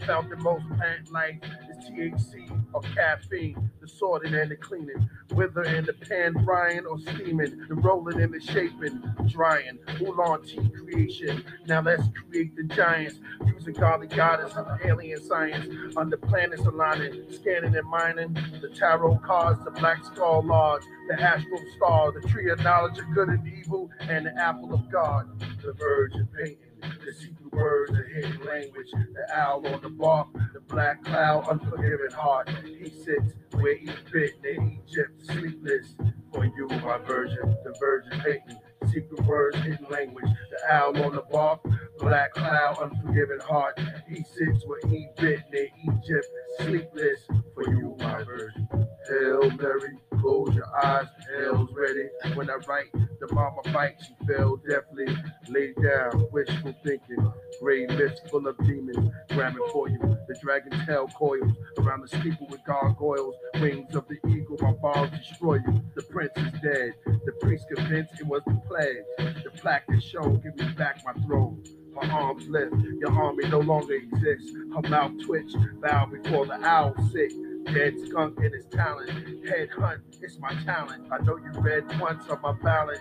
Found the most plant life is THC or caffeine, the sorting and the cleaning, whether in the pan frying or steaming, the rolling and the shaping, drying, oolong tea creation. Now let's create the giants. Using godly goddess and alien science. Under planets aligning, scanning and mining. The tarot cards, the black skull lodge, the astral star, the tree of knowledge of good and evil, and the apple of God, the virgin painting the secret words, the hidden language, the owl on the bark, the black cloud, unforgiving heart. He sits where he bit in Egypt, sleepless for you, my virgin, the virgin painting. Secret words, hidden language, the owl on the bark, black cloud, unforgiving heart. He sits where he bit near Egypt, sleepless for you, my virgin. Hail Mary, close your eyes, hell's ready. When I write, the mama fight, she fell deftly, lay down, wishful thinking. Gray mist full of demons, grabbing for you. The dragon tail coils around the steeple with gargoyles. Wings of the eagle, my balls destroy you. The prince is dead. The priest convinced it was the plague. The plaque is shown, give me back my throne. Her arms lift, your army no longer exists. Her mouth twitched, bow before the owl sick. Dead skunk in his talent. Head hunt, it's my talent. I know you read once on my balance.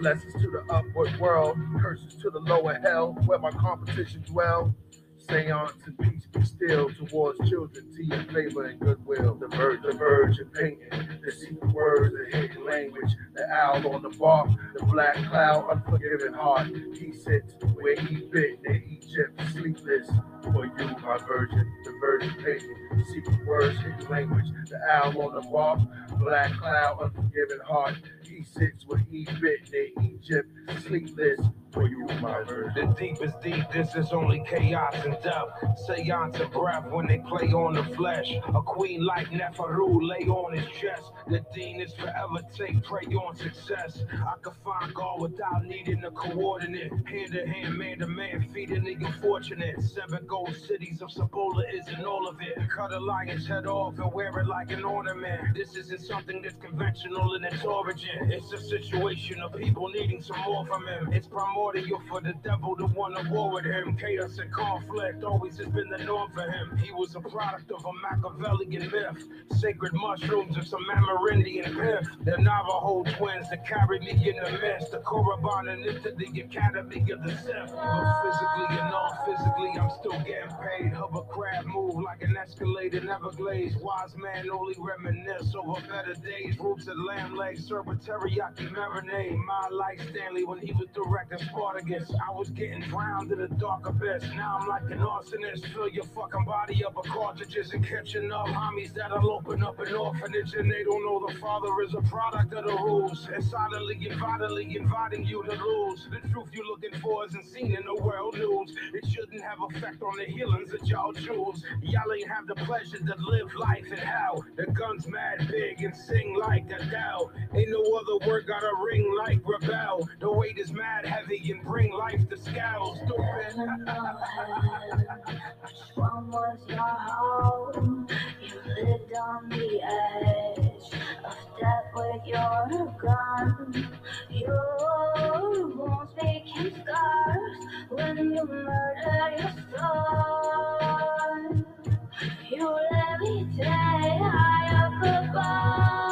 Blessings to the upward world, curses to the lower hell, where my competition dwell. Seance and peace be still towards children, tea favor and goodwill. The verge, the virgin painting, the secret words, the hidden language, the owl on the bark, the black cloud, unforgiving heart. He sits where he bit near Egypt, sleepless for you, my virgin. The virgin painting, the secret words, hidden language, the owl on the bark, black cloud, unforgiving heart. He sits where he bit near Egypt, sleepless for you, my deep is deep, this is only chaos and death. Seance and breath when they play on the flesh. A queen like Neferu lay on his chest. The dean is forever take prey on success. I can find God without needing a coordinate. Hand to hand, man to man, feeding the unfortunate. Seven gold cities of Cibola isn't all of it. Cut a lion's head off and wear it like an ornament. This isn't something that's conventional in its origin. It's a situation of people needing some more from him. It's primordial for the devil to want to war with him. Chaos and conflict always has been the norm for him. He was a product of a Machiavellian myth. Sacred mushrooms and some Amerindian pith. The Navajo twins that carried me in the mist. The Korriban and into the academy of the Sith. But physically and non-physically, I'm still getting paid. Hovercraft move like an escalated Everglades. Wise man only reminisce over better days. Roots of lamb legs, serve with teriyaki marinade. My life Stanley when he was directing Spartacus. I was getting drowned in the dark abyss. Now I'm like an arsonist. Fill your fucking body up with cartridges and catching up homies that'll open up an orphanage and they don't know the father is a product of the rules. And silently and vitally inviting you to lose. The truth you're looking for isn't seen in the world news. It shouldn't have effect on the healings that y'all choose. Y'all ain't have the pleasure to live life in hell. The gun's mad big and sing like Adele. Ain't no other word got a ring like rebel. The weight is mad heavy and bring life to scowls, stupid. One was your home. You lived on the edge of death with your gun. Your wounds became scars when you murder your son. You levitate high up above.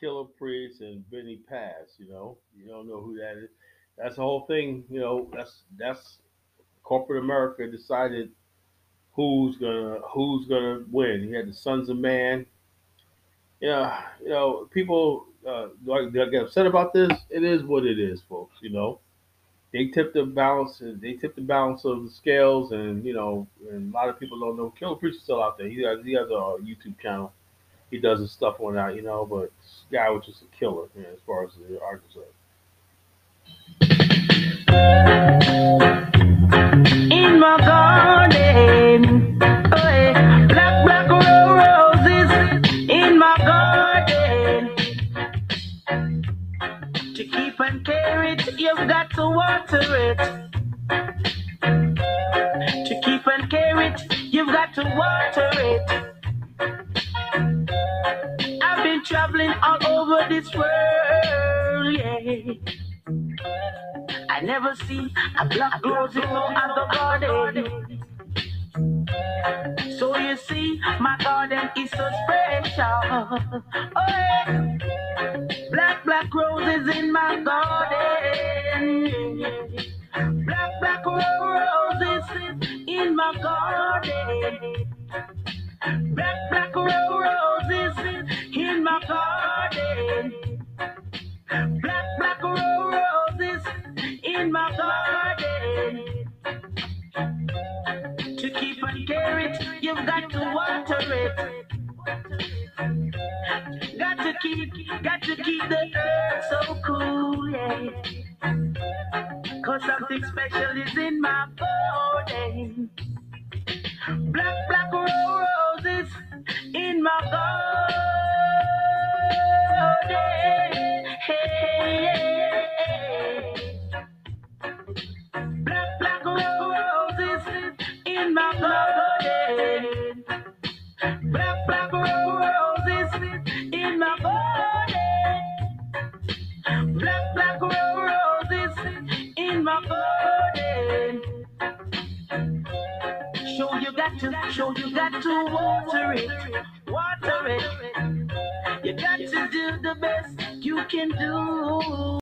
Killah Priest and Benny Pass. You know, you don't know who that is. That's the whole thing. You know, that's that's corporate America decided who's gonna who's gonna win. You had the Sunz of Man. Yeah, you know, people uh, like get upset about this. It is what it is, folks. You know, they tip the balance. They tip the balance of the scales, and you know, and a lot of people don't know. Killah Priest is still out there. He has he has a YouTube channel. He does his stuff on that, you know. But guy was just a killer you know, as far as the art goes.